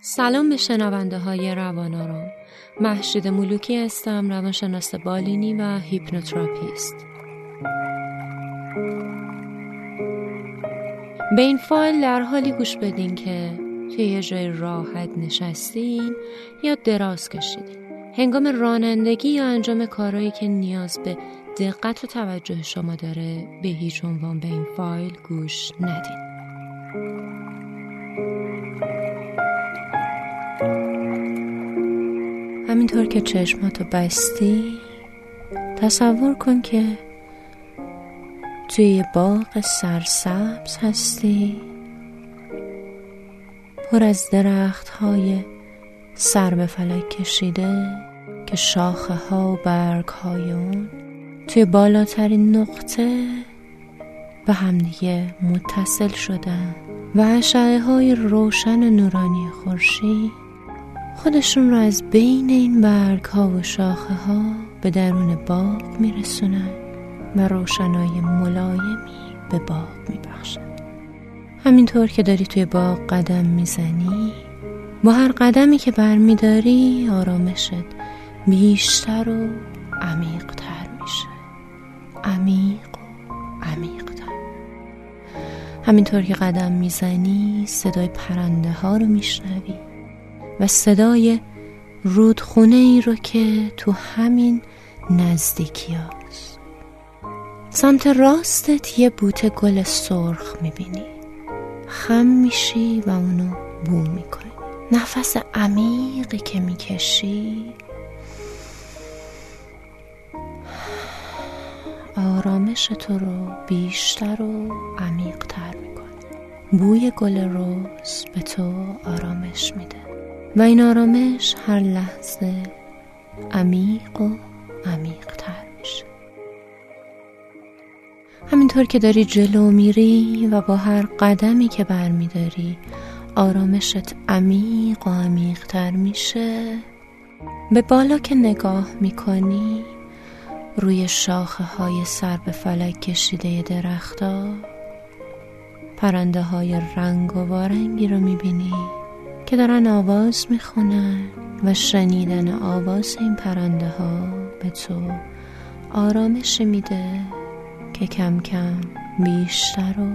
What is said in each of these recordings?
سلام به شنونده های روان آرام مهشید ملوکی هستم روانشناس بالینی و hypnotherapist. به این فایل در حالی گوش بدین که توی یه جای راحت نشستین یا دراز کشیدین. هنگام رانندگی یا انجام کارهایی که نیاز به دقت و توجه شما داره به هیچ عنوان به این فایل گوش ندین. همینطور که چشماتو بستی تصور کن که توی یه باغ سرسبز هستی. پر از درخت های سر به فلک کشیده که شاخه ها و برگ های اون توی بالاترین نقطه به همدیگه متصل شدن و اشعه های روشن و نورانی خورشید خودشون را از بین این برگ ها و شاخه ها به درون باغ میرسونن و روشنای ملایمی به باغ میبخشن. همینطور که داری توی باغ قدم می‌زنی با هر قدمی که برمیداری آرامشت بیشتر و عمیقتر میشه. عمیق و عمیقتر. همینطور که قدم می‌زنی صدای پرنده ها رو میشنوی. و صدای رودخونه ای رو که تو همین نزدیکی هست. سمت راستت یه بوته گل سرخ می‌بینی. خم میشی و اونو بو می‌کنی. نفس عمیقی که می‌کشی. آرامش تو رو بیشتر و عمیقتر می‌کنه. بوی گل روز به تو آرامش میده. و این آرامش هر لحظه عمیق و عمیقتر میشه. همینطور که داری جلو میری و با هر قدمی که برمیداری آرامشت عمیق و عمیقتر میشه به بالا که نگاه می‌کنی روی شاخه های سر به فلک کشیده درختا پرنده رنگ و وارنگی رو می‌بینی. که دارن آواز می‌خونن و شنیدن آواز این پرنده ها به تو آرامش میده که کم کم بیشتر و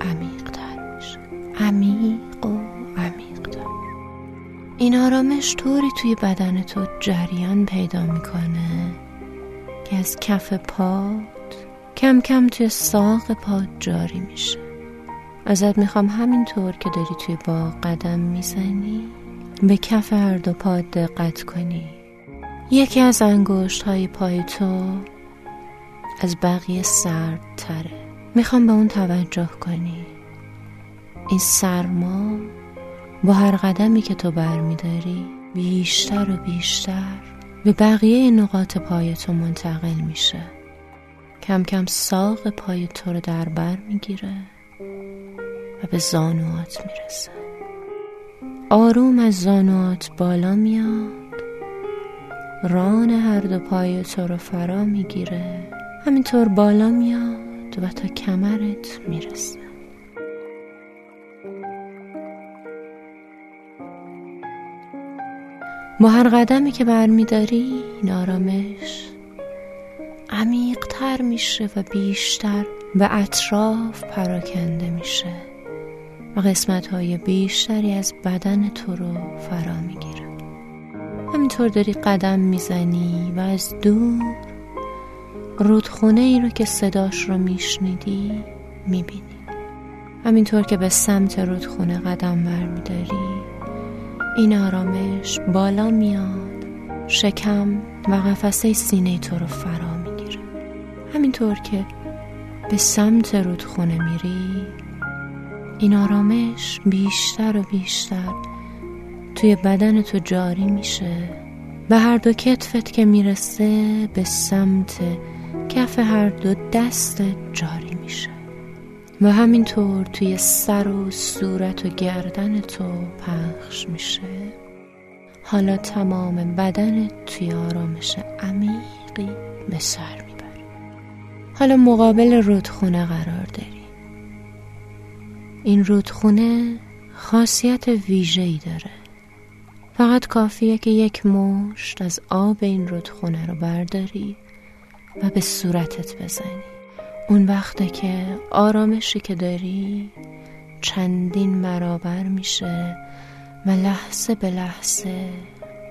عمیقتر میشه. عمیق و عمیقتر. این آرامش طوری توی بدن تو جریان پیدا می‌کنه که از کف پات کم کم توی ساق پات جاری میشه. ازت می‌خوام همینطور که داری توی باغ قدم می‌زنی. به کف هر دو پات دقت کنی. یکی از انگشت های پای تو از بقیه سرد تره می‌خوام به اون توجه کنی. این سرما با هر قدمی که تو برمیداری بیشتر و بیشتر به بقیه نقاط پای تو منتقل میشه. کم کم ساق پای تو رو در بر می‌گیره. و به زانوات می‌رسه آروم از زانوات بالا میاد. ران هر دو پای تو رو فرا می‌گیره. همینطور بالا میاد و تا کمرت می‌رسه. با هر قدمی که برمیداری این آرامش عمیقتر میشه و بیشتر به اطراف پراکنده میشه و قسمت های بیشتری از بدن تو رو فرا می‌گیره. همینطور داری قدم می‌زنی و از دور رودخونه ای رو که صداش رو میشنیدی می‌بینی. همینطور که به سمت رودخونه قدم برمیداری این آرامش بالا میاد شکم و قفسه سینه تو رو فرا می‌گیره. همینطور که به سمت رودخونه میری این آرامش بیشتر و بیشتر توی بدن تو جاری میشه. به هر دو کتفت که می‌رسه به سمت کف هر دو دست جاری میشه. و همینطور توی سر و صورت و گردن تو پخش میشه. حالا تمام بدن توی آرامش عمیقی به سر حالا مقابل رودخونه قرار داری این رودخونه خاصیت ویژه‌ای داره. فقط کافیه که یک مشت از آب این رودخونه رو برداری و به صورتت بزنی. اون وقته که آرامشی که داری چندین برابر میشه و لحظه به لحظه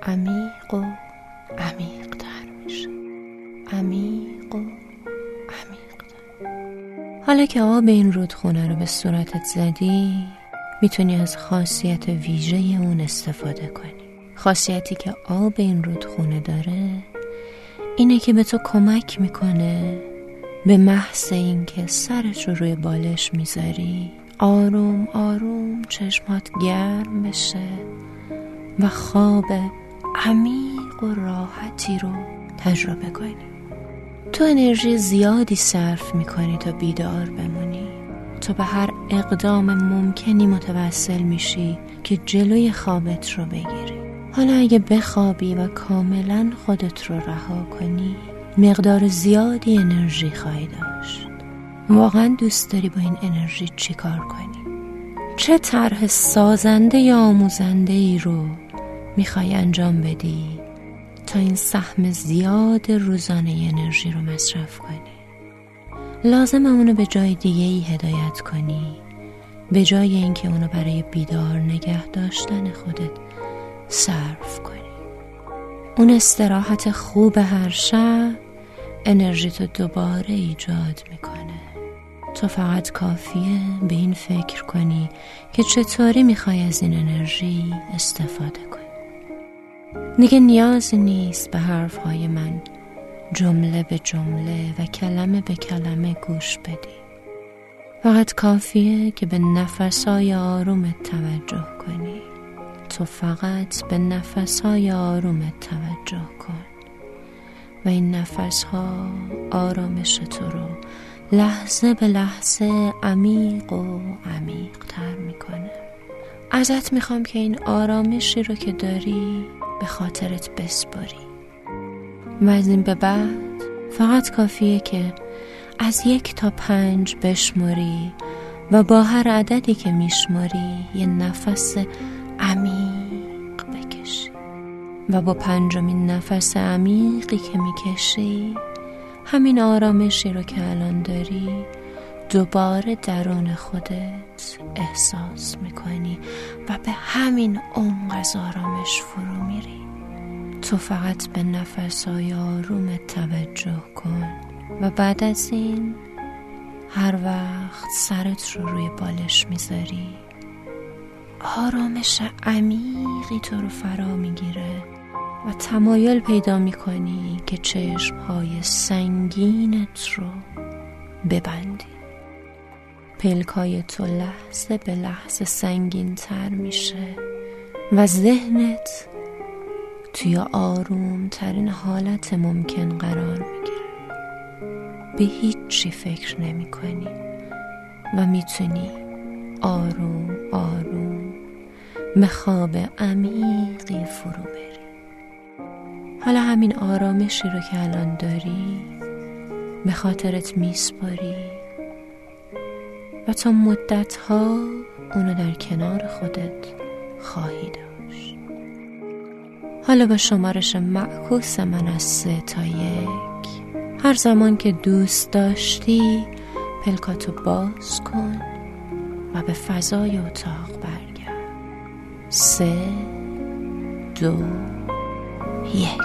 عمیق و عمیق تر میشه. عمیق و حالا که آب این رودخونه رو به صورتت زدی می‌تونی از خاصیت ویژه اون استفاده کنی. خاصیتی که آب این رودخونه داره اینه که به تو کمک می‌کنه به محض اینکه سرت رو روی بالش می‌ذاری آروم آروم چشمات گرم بشه و خواب عمیق و راحتی رو تجربه کنی. تو انرژی زیادی صرف می‌کنی تا بیدار بمونی. تو به هر اقدام ممکنی متوسل میشی که جلوی خوابت رو بگیری. حالا اگه بخوابی و کاملا خودت رو رها کنی مقدار زیادی انرژی خواهی داشت. واقعا دوست داری با این انرژی چیکار کنی؟ چه طرح سازنده یا آموزنده ای رو می‌خوای انجام بدی؟ تا این سهم زیاد روزانه انرژی رو مصرف کنی. لازم اونو به جای دیگه ای هدایت کنی. به جای اینکه اونو برای بیدار نگه داشتن خودت صرف کنی. اون استراحت خوب هر شب انرژی تو دوباره ایجاد می‌کنه. تو فقط کافیه به این فکر کنی که چطوری می‌خوای از این انرژی استفاده کنی. دیگه نیازی نیست به حرفهای من. جمله به جمله و کلمه به کلمه گوش بدی. فقط کافیه که به نفسهای آرومت توجه کنی. تو فقط به نفسهای آرومت توجه کن. و این نفسها آرامش تو رو لحظه به لحظه عمیق و عمیق تر می‌کنه. ازت می‌خوام که این آرامشی رو که داری به خاطرت بسپاری. و از این به بعد فقط کافیه که از یک تا پنج بشماری و با هر عددی که میشماری یه نفس عمیق بکشی. و با پنجمین نفس عمیقی که می‌کشی همین آرامشی رو که الان داری دوباره درون خودت احساس می‌کنی و به همین عمق از آرامش فرو میری تو فقط به نفسهای آروم توجه کن و بعد از این هر وقت سرت رو روی بالش می‌ذاری آرامش عمیقی تو رو فرا می‌گیره و تمایل پیدا می‌کنی که چشمهای سنگینت رو ببندی. پلکای تو لحظه به لحظه سنگین تر میشه و ذهنت توی آروم ترین حالت ممکن قرار می‌گیره به هیچی فکر نمی کنی و می‌تونی آروم آروم به خواب عمیقی فرو بری. حالا همین آرامشی رو که الان داری به خاطرت میسپاری و تا مدت ها اونو در کنار خودت خواهی داشت. حالا با شمارش معکوس من از سه تا یک. هر زمان که دوست داشتی پلکاتو باز کن و به فضای اتاق برگرد. سه دو یک.